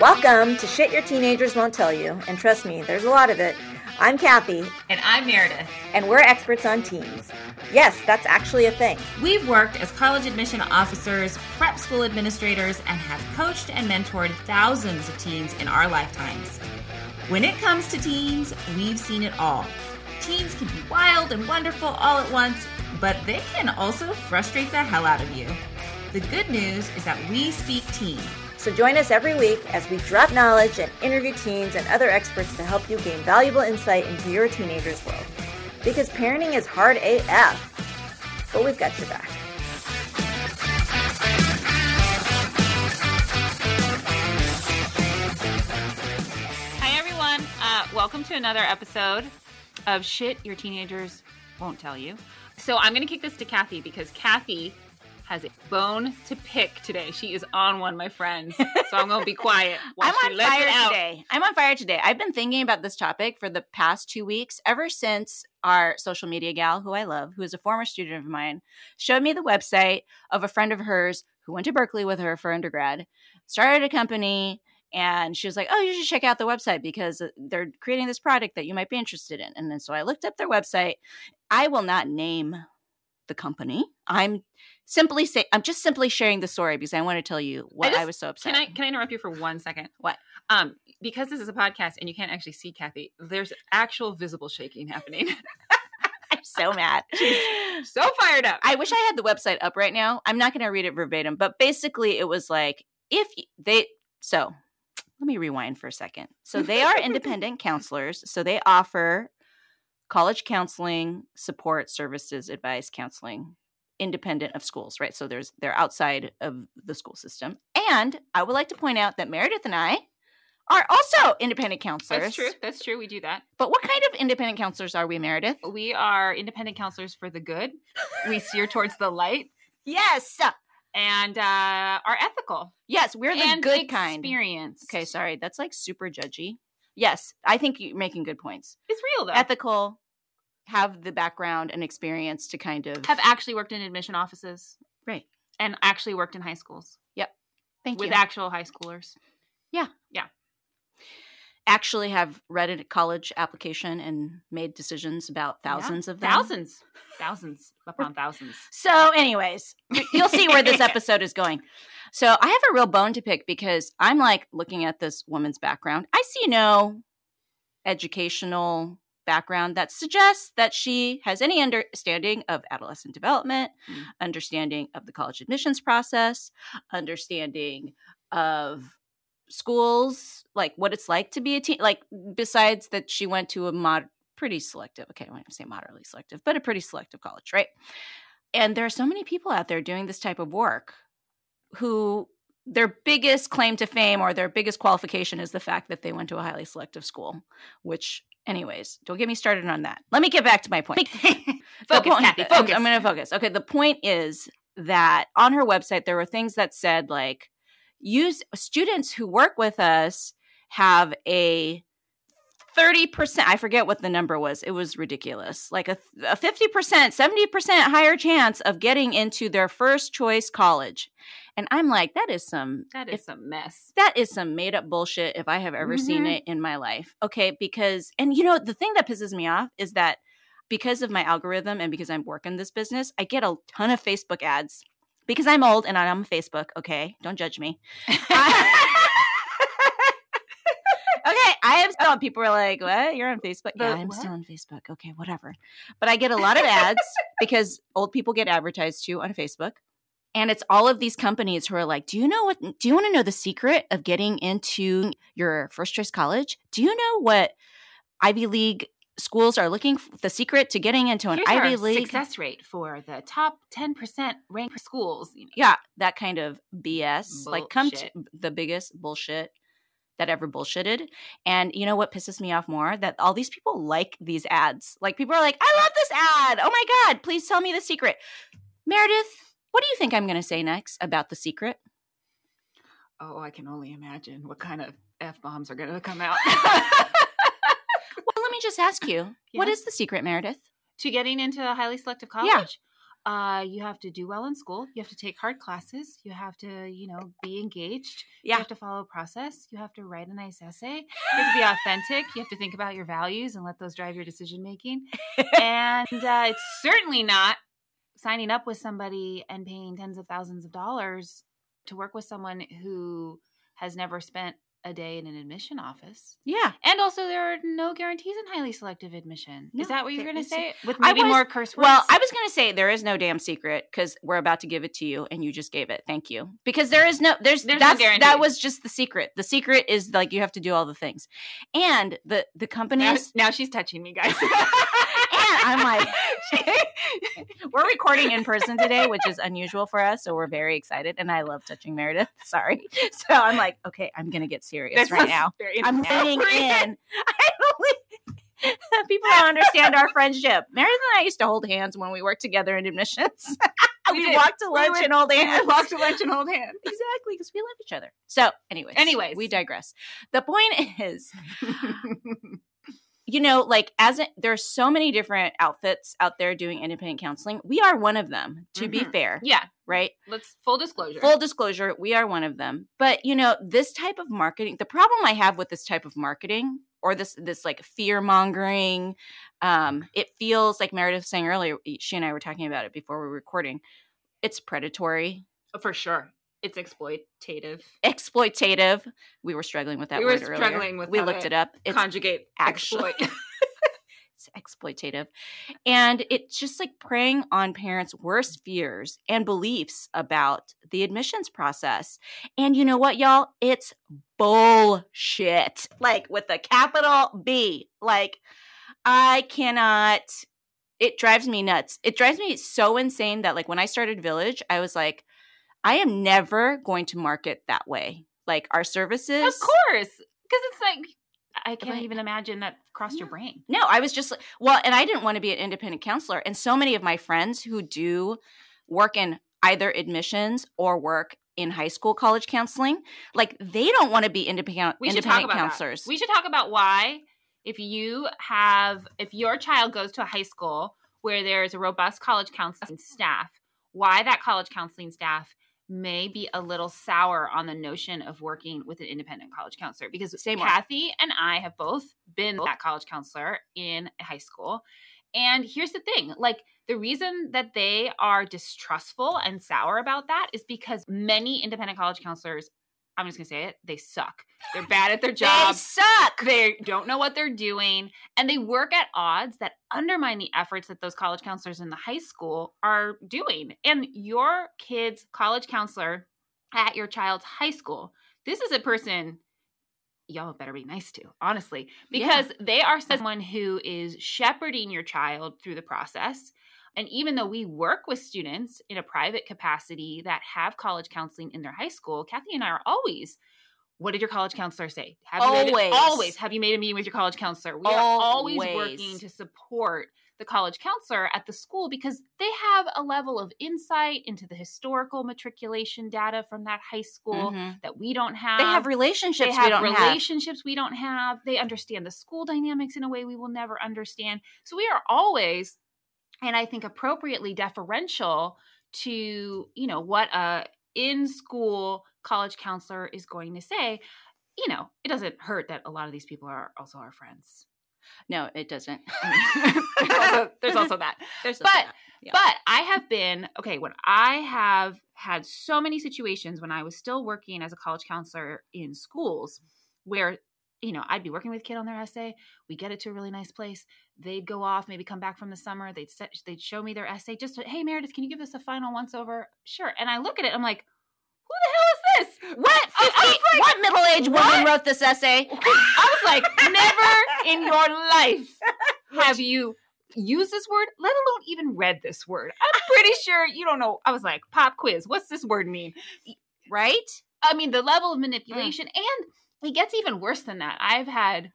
Welcome to Shit Your Teenagers Won't Tell You, and trust me, there's a lot of it. I'm Cathy, And I'm Meredith. and we're experts on teens. Yes, that's actually a thing. We've worked as college admission officers, prep school administrators, and have coached and mentored thousands of teens in our lifetimes. When it comes to teens, we've seen it all. Teens can be wild and wonderful all at once, but they can also frustrate the hell out of you. The good news is that we speak teen. So join us every week as we drop knowledge and interview teens and other experts to help you gain valuable insight into your teenager's world. Because parenting is hard AF, but we've got your back. Hi, everyone. Uh, welcome to another episode of Shit Your Teenagers Won't Tell You. So, I'm going to kick this to Cathy because Cathy has a bone to pick today. She is on one, my friends. So, I'm going to be quiet I'm on fire today. I'm on fire today. I've been thinking about this topic for the past two weeks, ever since our social media gal, who I love, who is a former student of mine, showed me the website of a friend of hers who went to Berkeley with her for undergrad, started a company, and she was like, "Oh, you should check out the website because uh, they're creating this product that you might be interested in." And then so I looked up their website. I will not name the company. I'm simply say I'm just simply sharing the story because I want to tell you what I, just- was so upset. Can I can I interrupt you for one second? What? Um, because this is a podcast and you can't actually see Cathy, there's actual visible shaking happening. I'm so mad. so fired up. I wish I had the website up right now. I'm not going to read it verbatim, but basically it was like if they so let me rewind for a second. So they are independent counselors, so they offer college counseling, support services, advice, counseling independent of schools, right? So there's they're outside of the school system. And I would like to point out that Meredith and I are also independent counselors. That's true. That's true. We do that. But what kind of independent counselors are we, Meredith? We are independent counselors for the good. We steer towards the light Yes. and uh, are ethical Yes, we're the and good kind. experience. Okay, sorry. That's like super judgy. Yes, I think you're making good points. it's real though. Ethical, have the background and experience to kind of Have actually worked in admission offices right. and actually worked in high schools Yep. Thank with you. With actual high schoolers. Yeah. Yeah. Actually, have read a college application and made decisions about thousands Yeah. of them. thousands, thousands upon thousands. So, anyways, you'll see where this episode is going. So, I have a real bone to pick because I'm like looking at this woman's background. I see no educational background that suggests that she has any understanding of adolescent development, Mm. understanding of the college admissions process, understanding of schools, like what it's like to be a teen. Like, besides that, she went to a mod pretty selective. Okay, I want to say moderately selective, but a pretty selective college, right? And there are so many people out there doing this type of work who their biggest claim to fame or their biggest qualification is the fact that they went to a highly selective school, which, anyways, don't get me started on that. Let me get back to my point. Focus, point- Cathy, I'm- focus. I'm going to focus. Okay, the point is that on her website there were things that said like use students who work with us have a 30% i forget what the number was it was ridiculous like a, a 50% 70% higher chance of getting into their first choice college and i'm like that is some That is a mess. that is some made up bullshit if I have ever seen Mhm. it in my life. Okay, because and you know the thing that pisses me off is that because of my algorithm and because I'm working this business, I get a ton of Facebook ads because I'm old and I'm on Facebook. Okay, don't judge me. okay, I am still. People are like, "What? You're on Facebook?" The yeah, I'm what? still on Facebook. Okay, whatever. But I get a lot of ads because old people get advertised to on Facebook. And it's all of these companies who are like, "Do you know what? Do you want to know the secret of getting into your first choice college? Do you know what Ivy League schools are looking? for The secret to getting into an Here's Ivy League success rate for the top 10% ranked schools. You know, yeah, that kind of BS. Like, come to the biggest bullshit that ever bullshitted. And you know what pisses me off more? That all these people like these ads. Like, people are like, I love this ad. Oh my God, please tell me the secret. Meredith, what do you think I'm going to say next about the secret? Oh, I can only imagine what kind of F bombs are going to come out. Well, let me just ask you what Yeah. is the secret, Meredith? to getting into a highly selective college? uh, you have to do well in school. You have to take hard classes. You have to, you know, be engaged. Yeah. You have to follow a process. You have to write a nice essay. You have to be authentic. You have to think about your values and let those drive your decision making. and uh, it's certainly not signing up with somebody and paying tens of thousands of dollars to work with someone who has never spent a day in an admission office. Yeah. And also, there are no guarantees in highly selective admission. No, is that what you're going to say? With maybe was- more curse words? Well, I was going to say there is no damn secret because we're about to give it to you, and you just gave it. Thank you. Because there is no there's, There's no that's guarantee. that was just the secret. The secret is like you have to do all the things, and the the now, companies. now she's touching me, guys. I'm like, we're recording in person today, which is unusual for us, so we're very excited. And I love touching Meredith. Sorry, so I'm like, okay, I'm gonna get serious This right now. I'm leaning in. People don't understand our friendship. Meredith and I used to hold hands when we worked together in admissions. We we walked to lunch and hold hands. walked to lunch and hold hands. exactly, because we love each other. So, anyways, Anyways. we digress. The point is, you know, like as a, there's so many different outfits out there doing independent counseling. We are one of them. To be Mhm. fair, yeah, right? let's full disclosure. Full disclosure, we are one of them. But you know, this type of marketing, the problem I have with this type of marketing or this this like fear mongering, um, it feels like Meredith was saying earlier, she and I were talking about it before we were recording. It's predatory, for sure. It's exploitative. exploitative. We were struggling with that We were earlier. struggling with We looked it up. It's Conjugate actually- exploit. it's exploitative. And it's just like preying on parents' worst fears and beliefs about the admissions process. And you know what, y'all? It's bullshit. Like with a capital B. Like, I cannot. It drives me nuts. It drives me so insane that, like, when I started Village, I was like, I am never going to market that way. Like, our services. of course, because it's like I can't even imagine that crossed your brain. No, I was just like, well, and I didn't want to be an independent counselor. And so many of my friends who do work in either admissions or work in high school college counseling, like they don't want to be independent We independent counselors. That. We should talk about why, if you have, if your child goes to a high school where there's a robust college counseling staff, why that college counseling staff may be a little sour on the notion of working with an independent college counselor because Same one. Cathy and I have both been that college counselor in high school. And here's the thing like, the reason that they are distrustful and sour about that is because many independent college counselors, I'm just gonna say it, they suck. They're bad at their job. they suck. They don't know what they're doing, and they work at odds that undermine the efforts that those college counselors in the high school are doing. And your kid's college counselor at your child's high school, this is a person y'all better be nice to, honestly, Yeah. because they are someone who is shepherding your child through the process. And even though we work with students in a private capacity that have college counseling in their high school, Cathy and I are always, what did your college counselor say? Have you made Always. a, always have you made a meeting with your college counselor? We are always Always. working to support the college counselor at the school because they have a level of insight into the historical matriculation data from that high school Mhm. that we don't have. They have relationships They have we don't have. relationships we don't have. They understand the school dynamics in a way we will never understand. So we are always, and I think appropriately deferential to, you know, what a in school college counselor is going to say. You know, it doesn't hurt that a lot of these people are also our friends. No, it doesn't. there's, also, there's also that. There's But- that. Yeah. But I have been, okay, when I have had so many situations when I was still working as a college counselor in schools where, you know, I'd be working with kid on their essay, we get it to a really nice place, they'd go off, maybe come back from the summer, they'd set, they'd show me their essay, just, to, hey, Meredith, can you give us a final once over? Sure. And I look at it, I'm like, who the hell is this? what? I- I like, what middle-aged woman wrote this essay? I was like, never in your life have you used this word, let alone even read this word. I'm pretty sure you don't know. I was like, pop quiz, what's this word mean? Right? I mean, the level of mm. manipulation, and it gets even worse than that. I've had,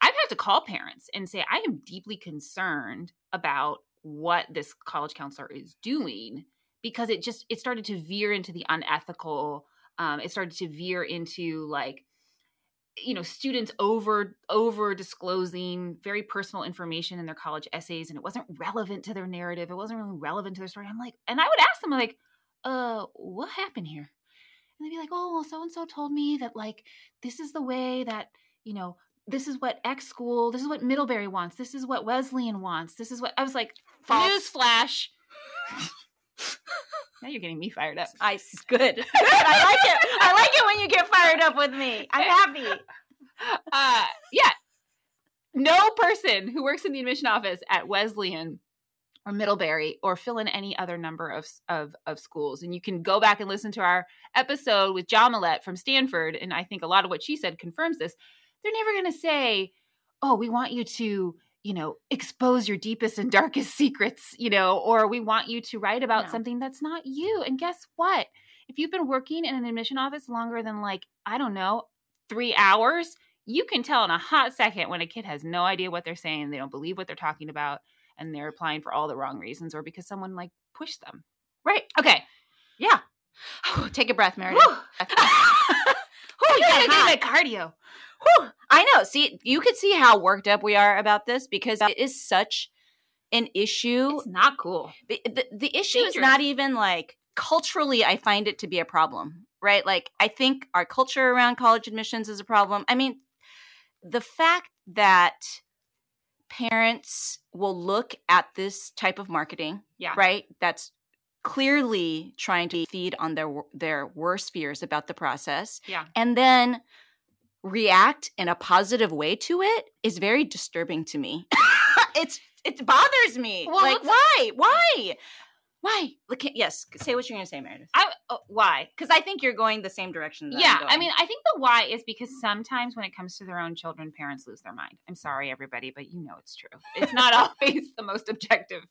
I've had to call parents and say, I am deeply concerned about what this college counselor is doing because it just it started to veer into the unethical. Um, it started to veer into like you know students over over disclosing very personal information in their college essays and it wasn't relevant to their narrative it wasn't really relevant to their story i'm like and i would ask them like uh what happened here and they'd be like oh well so and so told me that like this is the way that you know this is what X school, this is what Middlebury wants, this is what Wesleyan wants, this is what I was like, False. newsflash. now you're getting me fired up. I good. good. I like it. I like it when you get fired up with me. I'm happy. Uh, yeah. No person who works in the admission office at Wesleyan or Middlebury or fill in any other number of, of, of schools. And you can go back and listen to our episode with John Millette from Stanford. And I think a lot of what she said confirms this. They're never going to say, oh, we want you to you know, expose your deepest and darkest secrets, you know, or we want you to write about No. something that's not you. And guess what? If you've been working in an admission office longer than like, I don't know, three hours, you can tell in a hot second when a kid has no idea what they're saying, they don't believe what they're talking about, and they're applying for all the wrong reasons or because someone like pushed them. Right. Okay. Yeah. Take a breath, Meredith. Whew. Whew, you I got hot. did my cardio. Whew. I know. See, you could see how worked up we are about this because it is such an issue. It's not cool. The, the, the issue is not even like culturally, I find it to be a problem, right? Like, I think our culture around college admissions is a problem. I mean, the fact that parents will look at this type of marketing, Yeah. right? That's clearly trying to feed on their their worst fears about the process Yeah. and then react in a positive way to it is very disturbing to me. it's it bothers me. Well, like why? Why? Why? Look, yes, say what you're going to say, Meredith. I, uh, why? Because I think you're going the same direction. That I'm yeah i mean i think the why is because sometimes when it comes to their own children parents lose their mind i'm sorry everybody but you know it's true it's not always the most objective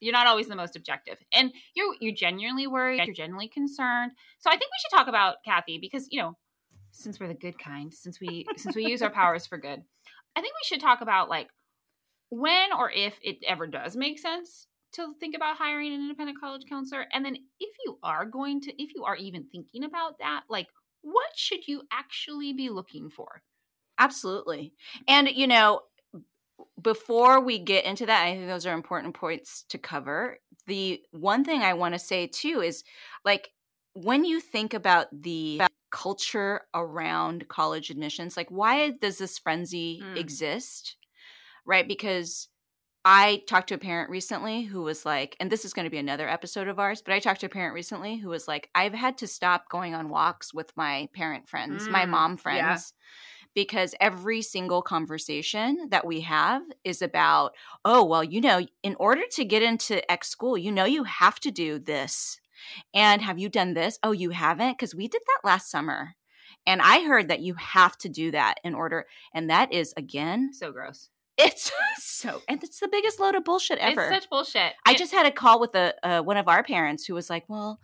you're not always the most objective and you're you're genuinely worried you're genuinely concerned so i think we should talk about cathy because you know since we're the good kind since we since we use our powers for good i think we should talk about like when or if it ever does make sense to think about hiring an independent college counselor and then if you are going to if you are even thinking about that like what should you actually be looking for Absolutely. And, you know, before we get into that, I think those are important points to cover. The one thing I want to say too is like when you think about the culture around college admissions, like why does this frenzy Mm. exist? Right? Because I talked to a parent recently who was like, and this is going to be another episode of ours, but I talked to a parent recently who was like, I've had to stop going on walks with my parent friends, my Mm, mom yeah. friends, because every single conversation that we have is about, oh, well, you know, in order to get into X school, you know, you have to do this. And have you done this? Oh, you haven't? Because we did that last summer. And I heard that you have to do that in order. And that is, again, so gross it's so, and it's the biggest load of bullshit ever. it's such bullshit I just had a call with a uh, one of our parents who was like, "Well,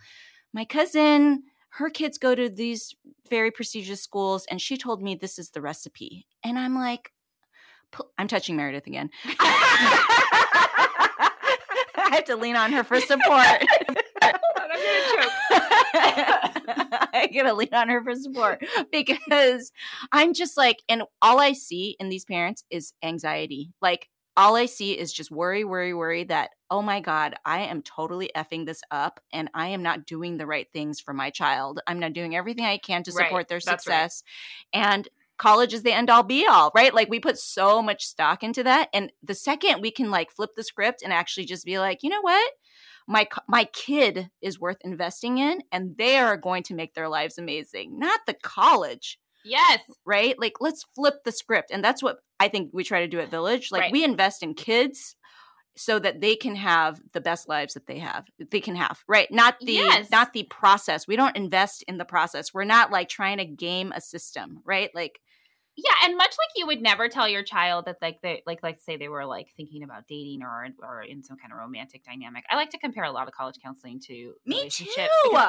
my cousin, her kids go to these very prestigious schools, and she told me this is the recipe." And I'm like, "I'm touching Meredith again." I have to lean on her for support. I'm gonna choke. I gotta lean on her for support because I'm just like, and all I see in these parents is anxiety. Like, all I see is just worry, worry, worry that, oh my God, I am totally effing this up and I am not doing the right things for my child. I'm not doing everything I can to Right. support their That's right. success. And college is the end all be all, right? Like we put so much stock into that. And the second we can like flip the script and actually just be like, you know what? My my kid is worth investing in and they are going to make their lives amazing, not the college yes right? Like let's flip the script. And that's what I think we try to do at Village. Like Right. we invest in kids so that they can have the best lives that they have they can have right not the Yes. not the process we don't invest in the process we're not like trying to game a system right like yeah and much like you would never tell your child that like they like like say they were like thinking about dating or or in some kind of romantic dynamic i like to compare a lot of college counseling to Me too.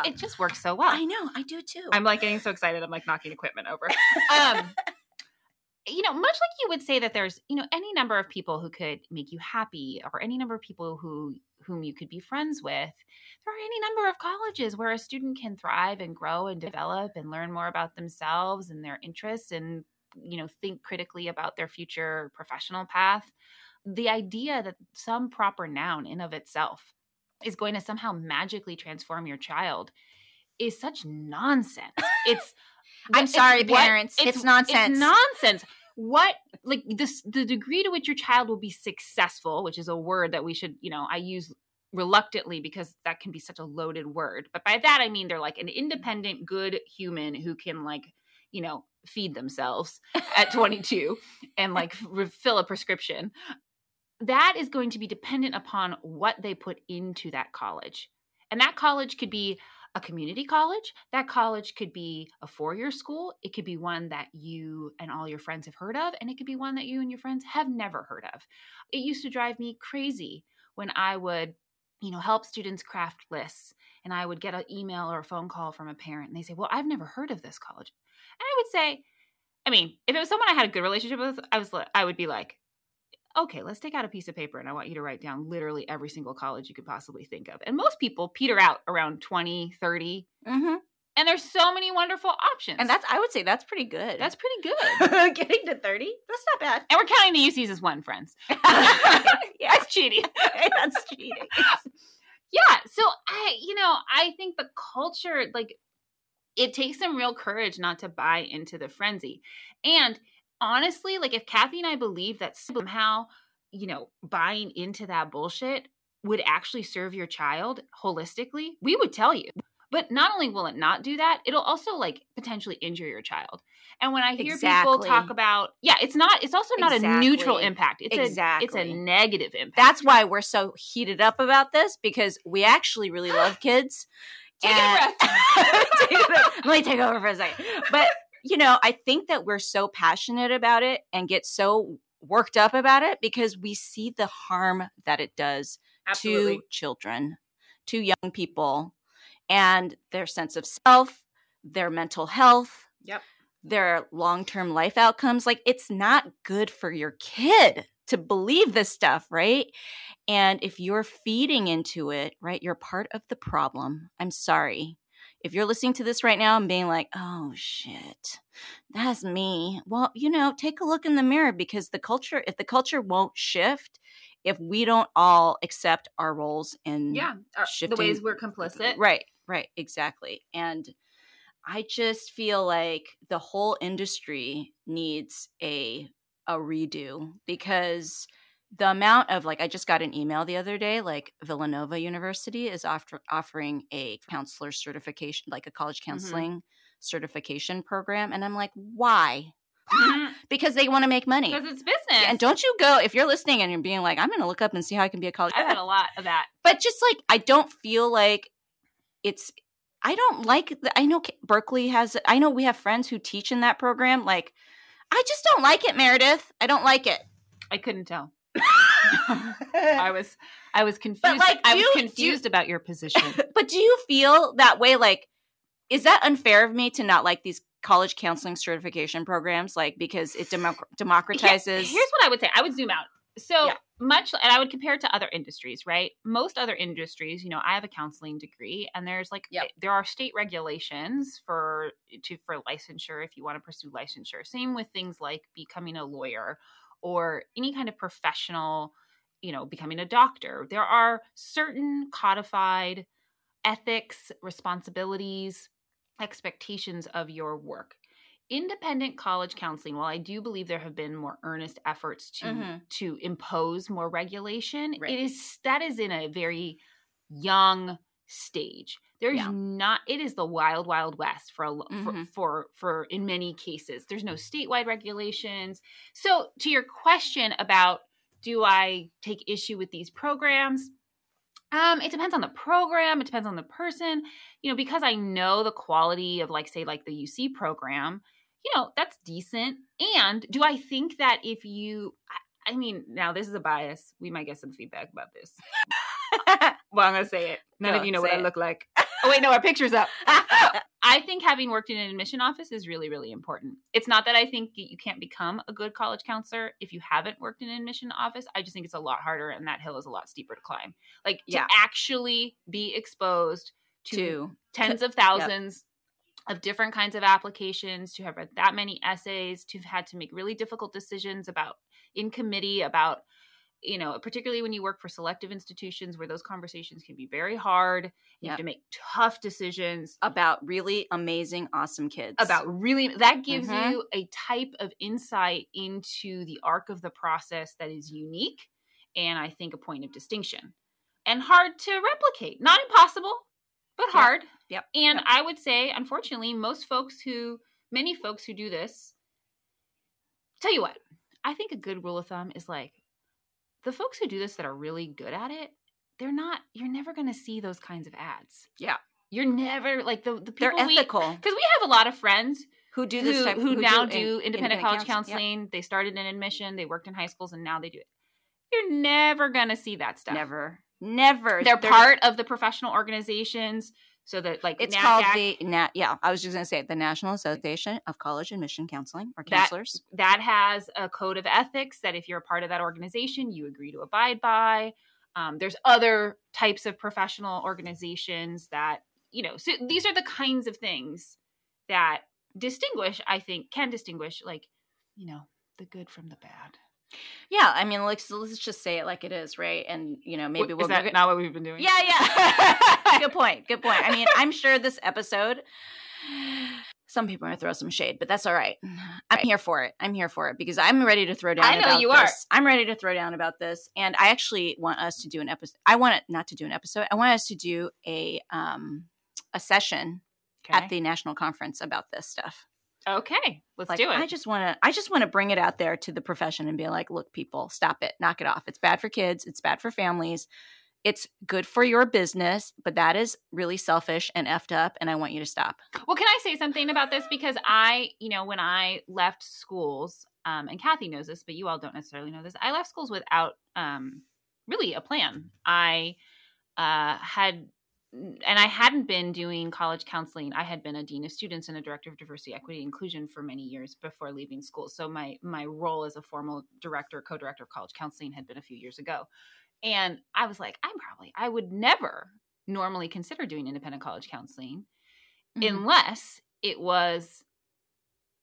it just works so well i know i do too I'm like getting so excited. I'm like knocking equipment over. um, you know, much like you would say that there's, you know, any number of people who could make you happy, or any number of people who whom you could be friends with. There are any number of colleges where a student can thrive and grow and develop and learn more about themselves and their interests and you know, think critically about their future professional path, the idea that some proper noun in of itself is going to somehow magically transform your child is such nonsense. It's I'm it's sorry, parents. It's, nonsense. It's nonsense. What like this the degree to which your child will be successful, which is a word that we should, you know, I use reluctantly because that can be such a loaded word. But by that I mean they're like an independent, good human who can like, you know, feed themselves at 22 and like refill a prescription. That is going to be dependent upon what they put into that college. And that college could be a community college. That college could be a four year school. It could be one that you and all your friends have heard of. And it could be one that you and your friends have never heard of. It used to drive me crazy when I would, you know, help students craft lists and I would get an email or a phone call from a parent and they say, Well, I've never heard of this college. And I would say, I mean, if it was someone I had a good relationship with, I was I would be like, okay, let's take out a piece of paper and I want you to write down literally every single college you could possibly think of. And most people peter out around 20, 30, hmm and there's so many wonderful options. And that's I would say that's pretty good. that's pretty good. getting to thirty. That's not bad. and we're counting the UCs as one, friends. yeah, That's cheating. that's cheating. yeah. So I, you know, I think the culture, like, it takes some real courage not to buy into the frenzy. And honestly, like, if Cathy and I believe that somehow, you know, buying into that bullshit would actually serve your child holistically, we would tell you. But not only will it not do that, it'll also like potentially injure your child. And when I hear people talk about, yeah, it's not, it's also not a neutral impact. It's a, it's a negative impact. That's why we're so heated up about this because we actually really love kids. Take a And-. Let me take over for a second. But you know, I think that we're so passionate about it and get so worked up about it because we see the harm that it does Absolutely. to children, to young people, and their sense of self, their mental health, Yep. their long term life outcomes. Like, it's not good for your kid to believe this stuff, right? And if you're feeding into it, right, you're part of the problem. I'm sorry. If you're listening to this right now and being like, oh shit, that's me. Well, you know, take a look in the mirror because the culture, if the culture won't shift, if we don't all accept our roles in yeah, our- the ways we're complicit. Right, right, exactly. And I just feel like the whole industry needs a a redo because the amount of like I just got an email the other day like Villanova University is offer, offering a counselor certification like a college mm-hmm. counseling certification program and I'm like why? Mm-hmm. because they want to make money. Because it's business. And don't you go if you're listening and you're being like I'm going to look up and see how I can be a college I've had a lot of that. but just like I don't feel like it's I don't like the, I know Berkeley has I know we have friends who teach in that program like I just don't like it Meredith I don't like it I couldn't tell. I was I was confused. like, I was you- do you- confused about your position. but do you feel that way like is that unfair of me to not like these college counseling certification programs like because it democ- Yeah, democratizes Here's what I would say. I would zoom out. So Yeah. much, and I would compare it to other industries, right? Most other industries, you know, I have a counseling degree, and there's like Yep. there are state regulations for to for licensure if you want to pursue licensure. Same with things like becoming a lawyer or any kind of professional, you know, becoming a doctor. There are certain codified ethics, responsibilities, expectations of your work independent college counseling while i do believe there have been more earnest efforts to Mhm. to impose more regulation Right. it is that is in a very young stage there's Yeah. not it is the wild wild west for a lo- for, for for in many cases there's no statewide regulations so to your question about do i take issue with these programs um, it depends on the program. It depends on the person. You know, because I know the quality of, like, say, like the UC program. You know, that's decent. And do I think that if you, I, I mean, now this is a bias. We might get some feedback about this. well, I'm gonna say it. None Go, of you know what say I look like. Oh wait, no, our picture's up. I think having worked in an admission office is really, really important. It's not that I think you can't become a good college counselor if you haven't worked in an admission office. I just think it's a lot harder and that hill is a lot steeper to climb. Like Yeah. to actually be exposed to, to tens of thousands of different kinds of applications, to have read that many essays, to have had to make really difficult decisions about in committee about you know, particularly when you work for selective institutions where those conversations can be very hard. You yep. have to make tough decisions about really amazing, awesome kids. About really, that gives mm-hmm. you a type of insight into the arc of the process that is unique and I think a point of distinction and hard to replicate. Not impossible, but hard. Yep. And yep. I would say, unfortunately, most folks who, many folks who do this, tell you what, I think a good rule of thumb is like the folks who do this that are really good at it, they're not, you're never going to see those kinds of ads. Yeah. You're never like the, the people they're ethical because we, have a lot of friends who do this who, type, who, who now do, do independent, independent, college counseling. Yep. They started in admission, they worked in high schools, and now they do it. You're never gonna see that stuff. Never, never. They're, They're part of the professional organizations so that like it's called the nat yeah i was just going to say the national association of college admission counseling or counselors that, that, has a code of ethics that if you're a part of that organization you agree to abide by um, there's other types of professional organizations that you know so these are the kinds of things that distinguish i think can distinguish like you know the good from the bad yeah, I mean, like, so let's just say it like it is, right? And you know, maybe we'll. That not what we've been doing? Yeah, yeah. good point. Good point. I mean, I'm sure this episode, some people are gonna throw some shade, but that's all right. I'm here for it. I'm here for it because I'm ready to throw down. I know you this. are. I'm ready to throw down about this, and I actually want us to do an episode. I want it not to do an episode. I want us to do a um a session okay. at the national conference about this stuff. Okay, let's like, do it. I just want to I just want to bring it out there to the profession and be like, look people, stop it. Knock it off. It's bad for kids, it's bad for families. It's good for your business, but that is really selfish and effed up and I want you to stop. Well, can I say something about this because I, you know, when I left schools, um, and Cathy knows this, but you all don't necessarily know this. I left schools without um, really a plan. I uh, had and I hadn't been doing college counseling. I had been a dean of students and a director of diversity, equity, inclusion for many years before leaving school. So my my role as a formal director, co-director of college counseling had been a few years ago. And I was like, I'm probably I would never normally consider doing independent college counseling mm-hmm. unless it was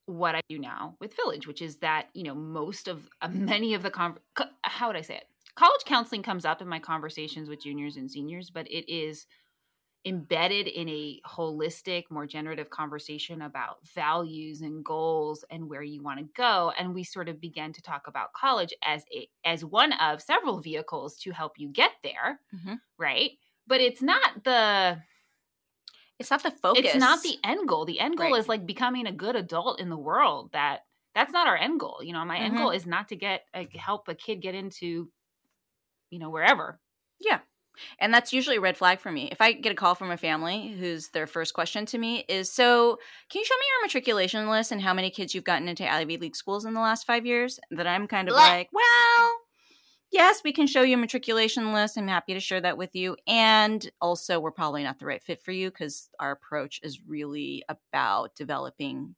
what I do now with Village, which is that, you know, most of uh, many of the con- how would I say it? College counseling comes up in my conversations with juniors and seniors, but it is embedded in a holistic, more generative conversation about values and goals and where you want to go. And we sort of began to talk about college as a as one of several vehicles to help you get there, mm-hmm. right? But it's not the it's not the focus. It's not the end goal. The end goal right. is like becoming a good adult in the world. That that's not our end goal. You know, my mm-hmm. end goal is not to get uh, help a kid get into, you know, wherever. Yeah. And that's usually a red flag for me. If I get a call from a family whose their first question to me is, So, can you show me your matriculation list and how many kids you've gotten into Ivy League schools in the last five years? That I'm kind of like, Well, yes, we can show you a matriculation list. I'm happy to share that with you. And also, we're probably not the right fit for you because our approach is really about developing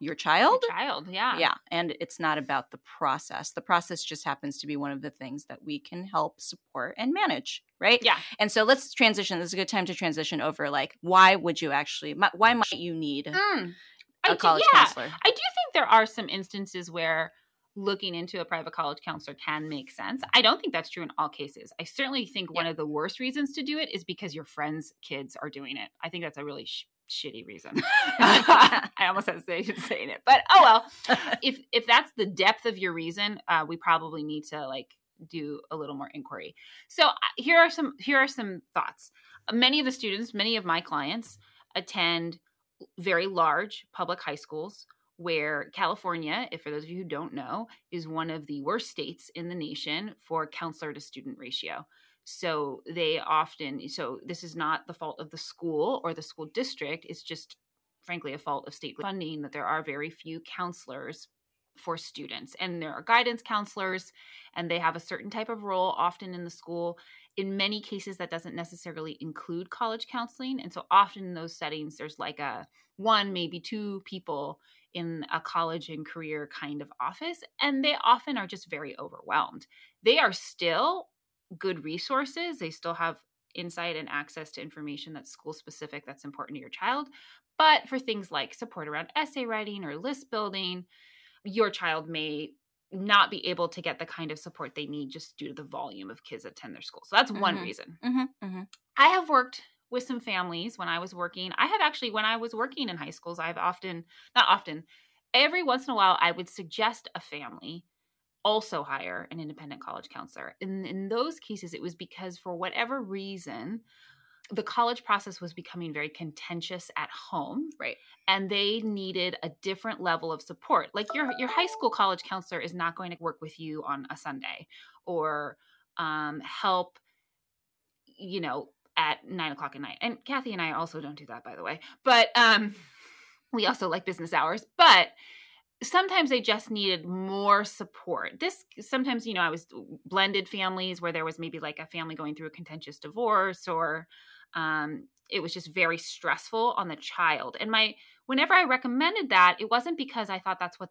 your child your child yeah yeah and it's not about the process the process just happens to be one of the things that we can help support and manage right yeah and so let's transition this is a good time to transition over like why would you actually why might you need mm, a I college do, yeah. counselor i do think there are some instances where looking into a private college counselor can make sense. I don't think that's true in all cases. I certainly think yeah. one of the worst reasons to do it is because your friends' kids are doing it. I think that's a really sh- shitty reason. I almost hesitate saying it, but oh well. if if that's the depth of your reason, uh, we probably need to like do a little more inquiry. So uh, here are some here are some thoughts. Many of the students, many of my clients attend very large public high schools where California, if for those of you who don't know, is one of the worst states in the nation for counselor to student ratio. So they often, so this is not the fault of the school or the school district. It's just, frankly, a fault of state funding that there are very few counselors for students. And there are guidance counselors, and they have a certain type of role often in the school. In many cases, that doesn't necessarily include college counseling. And so often in those settings, there's like a one, maybe two people in a college and career kind of office, and they often are just very overwhelmed. They are still good resources. They still have insight and access to information that's school specific that's important to your child, But for things like support around essay writing or list building, your child may not be able to get the kind of support they need just due to the volume of kids that attend their school. So that's one Mhm. reason. Mm-hmm, mm-hmm. I have worked with some families when I was working. I have actually, when I was working in high schools, I've often, not often, every once in a while, I would suggest a family also hire an independent college counselor. And in those cases, it was because for whatever reason, the college process was becoming very contentious at home Right. and they needed a different level of support like your your high school college counselor is not going to work with you on a sunday or um, help you know at nine o'clock at night and cathy and i also don't do that by the way but um we also like business hours but sometimes they just needed more support. This sometimes you know i was blended families where there was maybe like a family going through a contentious divorce or um, it was just very stressful on the child. And my whenever i recommended that it wasn't because i thought that's what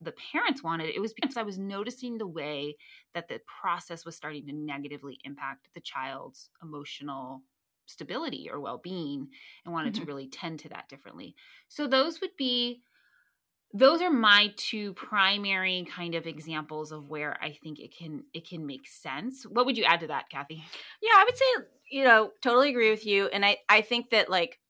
the parents wanted. It was because i was noticing the way that the process was starting to negatively impact the child's emotional stability or well-being and wanted to Mhm. really tend to that differently. So those would be those are my two primary kind of examples of where I think it can it can make sense. What would you add to that, Cathy? Yeah, I would say, you know, totally agree with you. And I, I think that, like,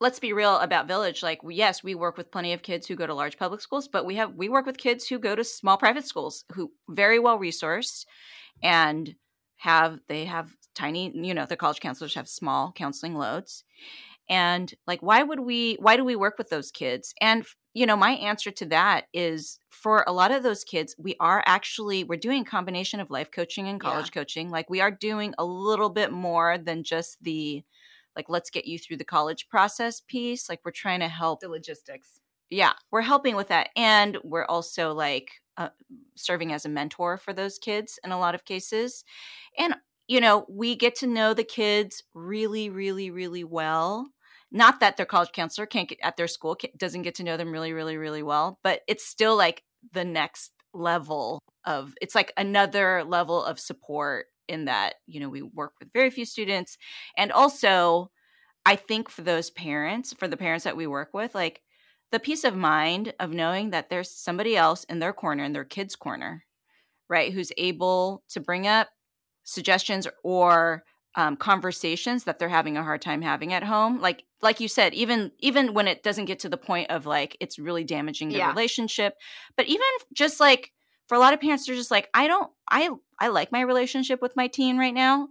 let's be real about Village. Like, yes, we work with plenty of kids who go to large public schools, but we have, we work with kids who go to small private schools who very well resourced and have, they have tiny, you know, the college counselors have small counseling loads. And like, why would we, why do we work with those kids? And, you know, my answer to that is for a lot of those kids, we are actually, we're doing a combination of life coaching and Yeah. college coaching. Like, we are doing a little bit more than just the, like, let's get you through the college process piece. Like, we're trying to help The logistics. yeah we're helping with that and we're also like uh, serving as a mentor for those kids in a lot of cases and you know we get to know the kids really really really well not that their college counselor can't get at their school doesn't get to know them really really really well but it's still like the next level of it's like another level of support in that you know we work with very few students. And also i think for those parents for the parents that we work with like the peace of mind of knowing that there's somebody else in their corner in their kids corner right who's able to bring up suggestions or um, conversations that they're having a hard time having at home. Like like you said even even when it doesn't get to the point of like it's really damaging the Yeah. relationship. But even just like for a lot of parents they're just like i don't i i like my relationship with my teen right now.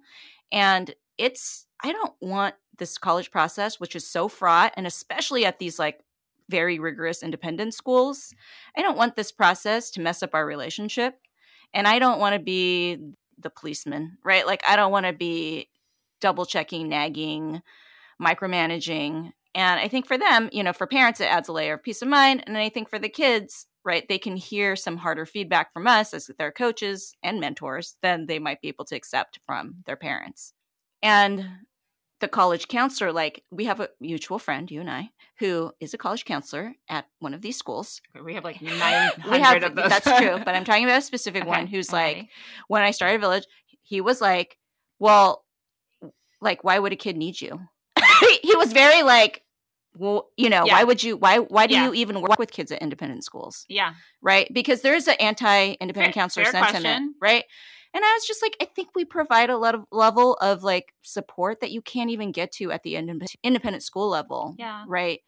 And it's i don't want this college process which is so fraught and especially at these like very rigorous independent schools i don't want this process to mess up our relationship. And i don't want to be the policeman right? Like i don't want to be double checking nagging micromanaging and i think for them you know for parents it adds a layer of peace of mind and i think for the kids right they can hear some harder feedback from us as their coaches and mentors than they might be able to accept from their parents. And the college counselor like we have a mutual friend you and i who is a college counselor at one of these schools. We have like 900 we have of those. that's true but i'm talking about a specific Okay, one who's I'm like when I started Village, he was like, "Well, like, why would a kid need you?" he was very like, "Well, you know, Yeah. why would you? Why? Why do Yeah. you even work with kids at independent schools, yeah. right? Because there is an anti-independent Fair- counselor fair sentiment, question. right?" And I was just like, I think we provide a lot of level of like support that you can't even get to at the indep- independent school level, Yeah. right?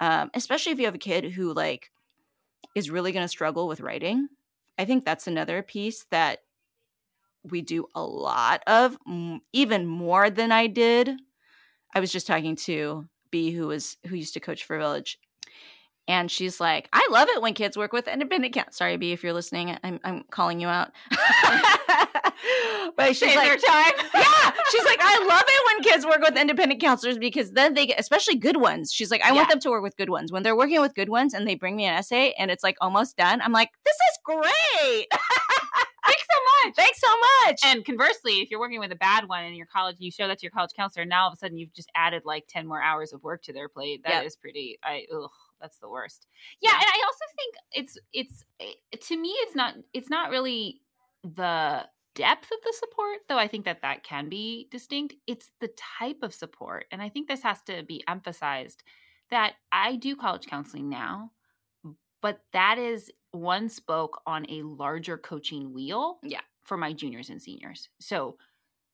Um, especially if you have a kid who like is really going to struggle with writing. I think that's another piece that we do a lot of, even more than I did. I was just talking to B, who was who used to coach for Village, and she's like, "I love it when kids work with independent counselors." Sorry, B, if you're listening, I'm I'm calling you out. but she's Save like, their time. yeah, she's like, I love it when kids work with independent counselors because then they get, especially good ones. She's like, I want them to work with good ones. When they're working with good ones and they bring me an essay and it's like almost done, I'm like, this is great. Thanks so much. Thanks so much. And conversely, if you're working with a bad one in your college, you show that to your college counselor. Now all of a sudden you've just added like ten more hours of work to their plate. That is Yep. pretty. I ugh, that's the worst. Yeah, Yeah. and I also think it's it's eh, to me it's not it's not really the depth of the support though i think that that can be distinct it's the type of support and i think this has to be emphasized that I do college counseling now, but that is one spoke on a larger coaching wheel Yeah. For my juniors and seniors. So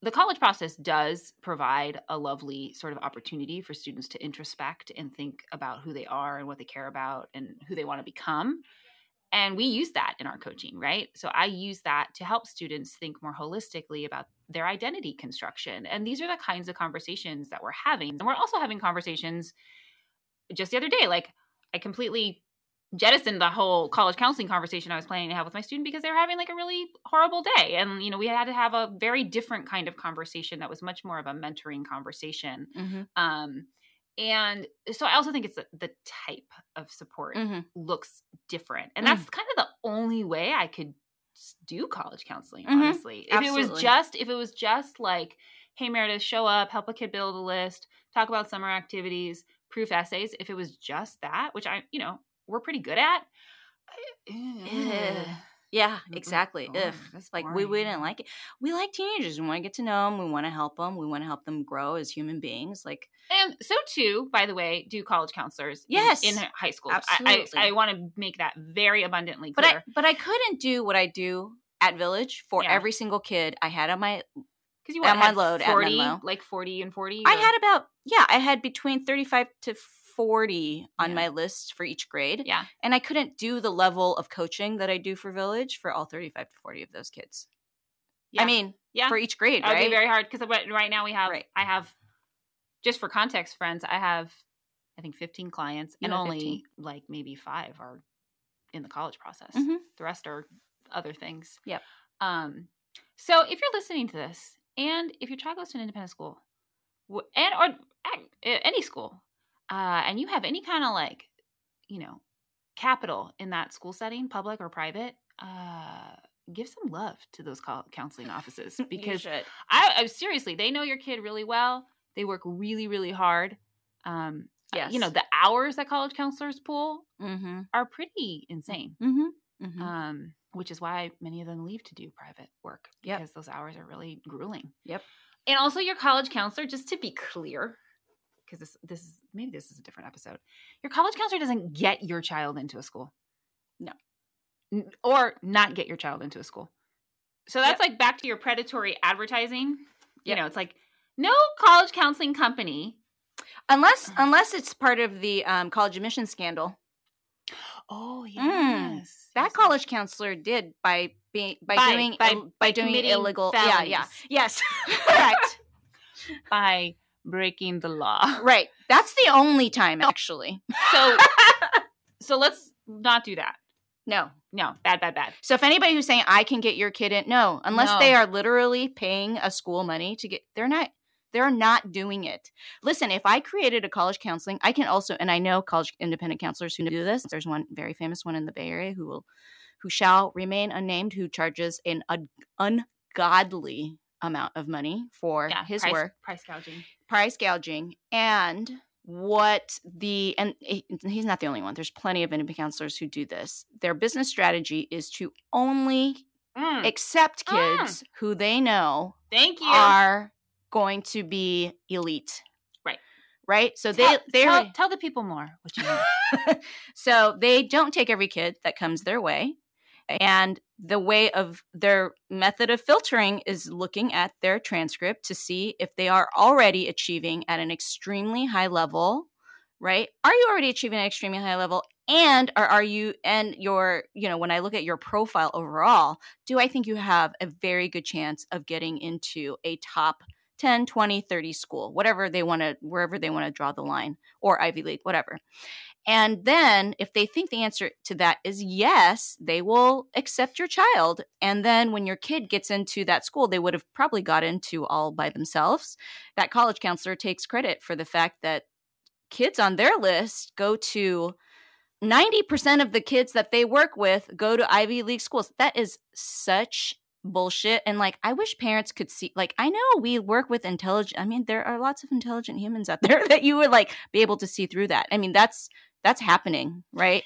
the college process does provide a lovely sort of opportunity for students to introspect and think about who they are and what they care about and who they want to become. And we use that in our coaching, right? So I use that to help students think more holistically about their identity construction. And these are the kinds of conversations that we're having. And we're also having conversations just the other day. Like, I completely jettisoned the whole college counseling conversation I was planning to have with my student because they were having like a really horrible day. And, you know, we had to have a very different kind of conversation that was much more of a mentoring conversation. Mm-hmm. Um, and so I also think it's the, the type of support Mm-hmm. looks different. And Mm. that's kind of the only way I could do college counseling, Mhm. honestly. If it was just if it was just like, hey Meredith, show up, help a kid build a list, talk about summer activities, proof essays, if it was just that, which I, you know, we're pretty good at. Ugh. Yeah, mm, mm, exactly. Boring. If mm, That's like we wouldn't like it, we like teenagers. We want to get to know them. We want to help them. We want to help them grow as human beings. Like And so too, by the way, do college counselors Yes. in, high school. Absolutely. I, I, I want to make that very abundantly but clear. I but I couldn't do what I do at Village for Yeah. every single kid I had on my. Because you at my load, at 40, Menlo. like 40 and 40? I had about yeah, I had between thirty five to forty on Yeah. my list for each grade. Yeah. and I couldn't do the level of coaching that I do for Village for all thirty five to forty of those kids. Yeah. I mean, yeah. for each grade, That would right? be very hard because right now we have, Right. I have, just for context, friends, I have, I think, 15 clients You and only 15. like maybe five are in the college process. Mhm. The rest are other things. Yep. Um, so if you're listening to this and if your child goes to an independent school and or any school, uh, and you have any kind of like, you know, capital in that school setting, public or private, uh, give some love to those counseling offices because. I, I seriously, they know your kid really well. They work really, really hard. Um, uh, you know, the hours that college counselors pull Mm-hmm. are pretty insane. Mm-hmm. mm-hmm. Um, which is why many of them leave to do private work Yep. because those hours are really grueling. Yep. And also, your college counselor, just to be clear, because this this is maybe this is a different episode. Your college counselor doesn't get your child into a school. No. N- or not get your child into a school. So that's like back to your predatory advertising. You Yep. know, it's like no college counseling company. unless unless it's part of the um, college admission scandal Oh yes. that college counselor did by being by, By- doing by- Ill- by, by doing illegal yeah yeah yes correct by breaking the law. right that's the only time actually So so let's not do that. no No, bad, bad, bad. so if anybody who's saying i can get your kid in no unless No. they are literally paying a school money to get they're not they're not doing it listen if i created a college counseling i can also and i know college independent counselors who do this there's one very famous one in the bay area who will who shall remain unnamed who charges an ungodly amount of money for Yeah, his price, work price gouging. Price gouging and what the and he's not the only one there's plenty of independent counselors who do this their business strategy is to only Mm, accept Mm. kids who they know thank you. are going to be elite Right. right so tell, they they tell, tell the people more what you mean. so they don't take every kid that comes their way and the way of their method of filtering is looking at their transcript to see if they are already achieving at an extremely high level right? Are you already achieving at an extremely high level? And are, are you and your you know when i look at your profile overall do i think you have a very good chance of getting into a top 10 20 30 school whatever they want to wherever they want to draw the line or ivy league whatever and then if they think the answer to that is yes they will accept your child and then when your kid gets into that school they would have probably got into all by themselves that college counselor takes credit for the fact that kids on their list go to 90% of the kids that they work with go to Ivy League schools. That is such bullshit. And like, I wish parents could see, like, I know we work with intelligent, I mean, there are lots of intelligent humans out there that you would like be able to see through that. I mean, that's, that's happening, right?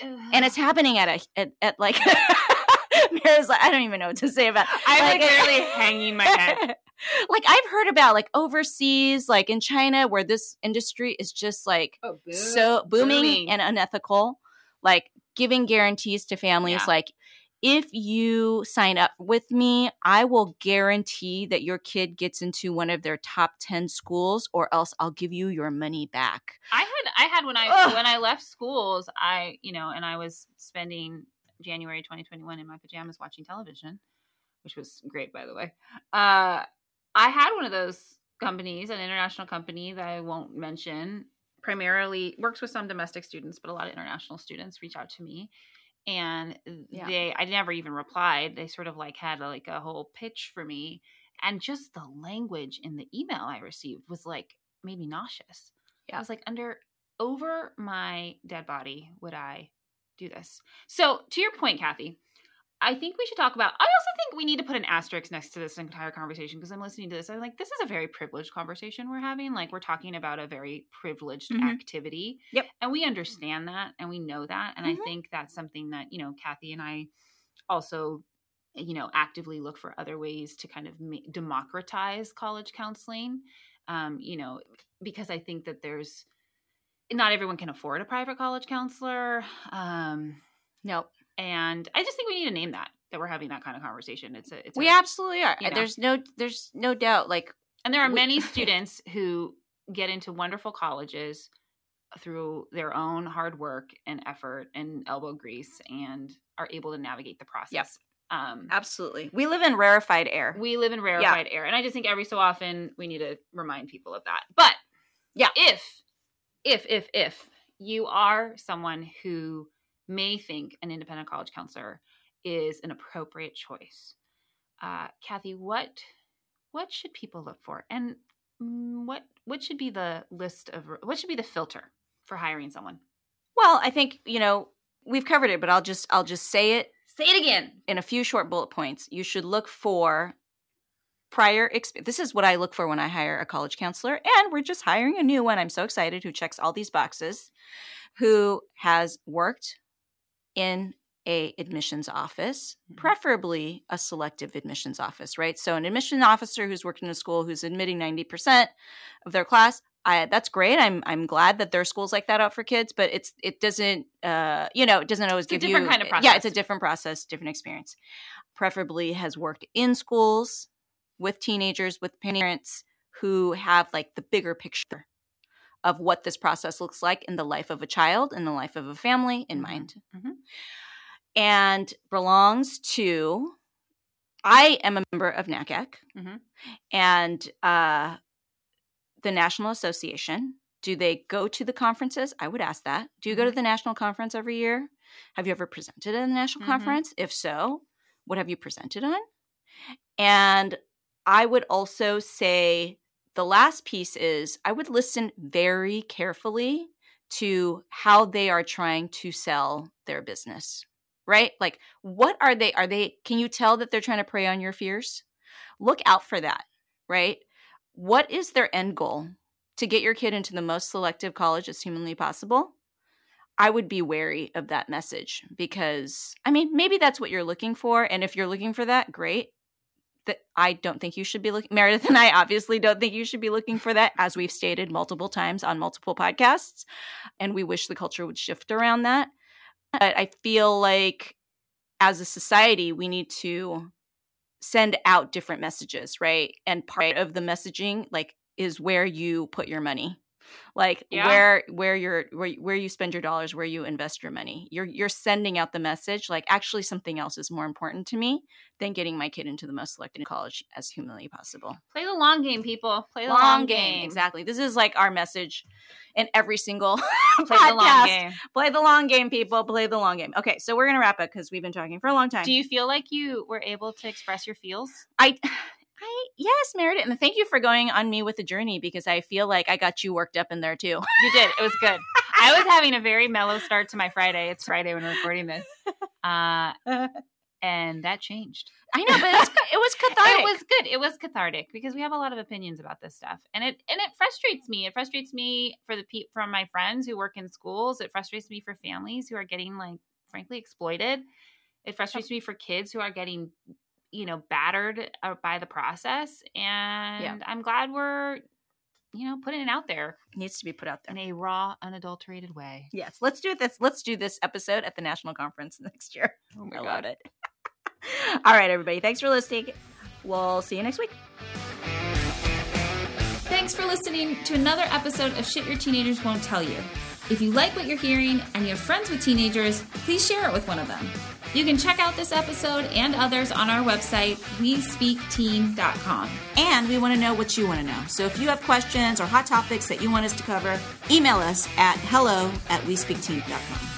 Eh, and it's happening at a, at, at like, Mira's like, I don't even know what to say about It. I'm like like- literally hanging my head. like I've heard about like overseas, like in China, where this industry is just like Oh, boom. so booming, and unethical, like giving guarantees to families Yeah. like if you sign up with me, I will guarantee that your kid gets into one of their top 10 schools or else I'll give you your money back. I had I had when I Ugh. when I left schools, I you know, and I was spending January 2021 in my pajamas watching television, which was great by the way. Uh I had one of those companies, an international company that I won't mention, primarily works with some domestic students, but a lot of international students reach out to me. And Yeah. they I never even replied. They sort of like had like a whole pitch for me. And just the language in the email I received was like made me nauseous. yeah. I was like, under over my dead body would I do this? So to your point, Cathy, I think we should talk about. I also think we need to put an asterisk next to this entire conversation because I'm listening to this. I'm like, this is a very privileged conversation we're having. Like, we're talking about a very privileged Mhm. activity. Yep. And we understand that and we know that. And Mhm. I think that's something that, you know, Cathy and I also, you know, actively look for other ways to kind of democratize college counseling. Um, you know, because I think that there's not everyone can afford a private college counselor. Um, Nope. And I just think we need to name that that we're having that kind of conversation. It's a, it's We a, absolutely are. you know. There's no there's no doubt like and there are we- many students who get into wonderful colleges through their own hard work and effort and elbow grease and are able to navigate the process. Um, absolutely. We live in rarefied air. we live in rarefied air, and I just think every so often we need to remind people of that. But Yeah. if if if if you are someone who may think an independent college counselor is an appropriate choice, uh, Cathy, what what should people look for, and mm, what what should be the list of what should be the filter for hiring someone? well, I think, you know, we've covered it, but I'll just I'll just say it Say it again. in a few short bullet points. You should look for prior experience. This is what I look for when I hire a college counselor, and we're just hiring a new one. I'm so excited who checks all these boxes, who has worked in a admissions office, Mhm. preferably a selective admissions office, right? So an admission officer who's worked in a school who's admitting 90% of their class. I, that's great. I'm I'm glad that there are schools like that out for kids, but it's it doesn't uh you know it doesn't always It's a give different you kind of yeah it's a different process, different experience. Preferably has worked in schools with teenagers with parents who have like the bigger picture of what this process looks like in the life of a child in the life of a family in Mhm. mind Mhm. and belongs to i am a member of nacac Mhm. and uh the national association do they go to the conferences i would ask that do you go to Mhm. the national conference every year have you ever presented at a national Mhm. conference if so what have you presented on and i would also say the last piece is i would listen very carefully to how they are trying to sell their business right? Like what are they are they can you tell that they're trying to prey on your fears? Look out for that right? What is their end goal? To get your kid into the most selective college as humanly possible? I would be wary of that message because i mean maybe that's what you're looking for and if you're looking for that great that i don't think you should be looking meredith and i obviously don't think you should be looking for that as we've stated multiple times on multiple podcasts and we wish the culture would shift around that. But i feel like as a society we need to send out different messages right? And part of the messaging like is where you put your money like Yeah. where where you're where, where you spend your dollars where you invest your money you're you're sending out the message like actually something else is more important to me than getting my kid into the most selected college as humanly possible Play the long game, people. Play the long, game. exactly this is like our message in every single Play the long game. play the long game people play the long game okay so we're gonna wrap it because we've been talking for a long time Do you feel like you were able to express your feels? I, I yes, Meredith, and thank you for going on me with the journey because I feel like I got you worked up in there too. You did. It was good. I was having a very mellow start to my Friday. It's Friday when we're recording this. Uh, and that changed. I know, but it was, it was cathartic. It was good. It was cathartic because we have a lot of opinions about this stuff, and it and it frustrates me. It frustrates me for the pe- from my friends who work in schools. It frustrates me for families who are getting like frankly exploited. It frustrates me for kids who are getting you know, battered uh, by the process. And I'm glad we're, you know, putting it out there It needs to be put out there. in a raw, unadulterated way. Yes, let's do this. Let's do this episode at the national conference next year. Oh I love it. All right, everybody. Thanks for listening. We'll see you next week. Thanks for listening to another episode of Shit Your Teenagers Won't Tell You. If you like what you're hearing and you have friends with teenagers, please share it with one of them. You can check out this episode and others on our website, WeSpeakTeen.com. And we want to know what you want to know. So if you have questions or hot topics that you want us to cover, email us at hello at WeSpeakTeen.com.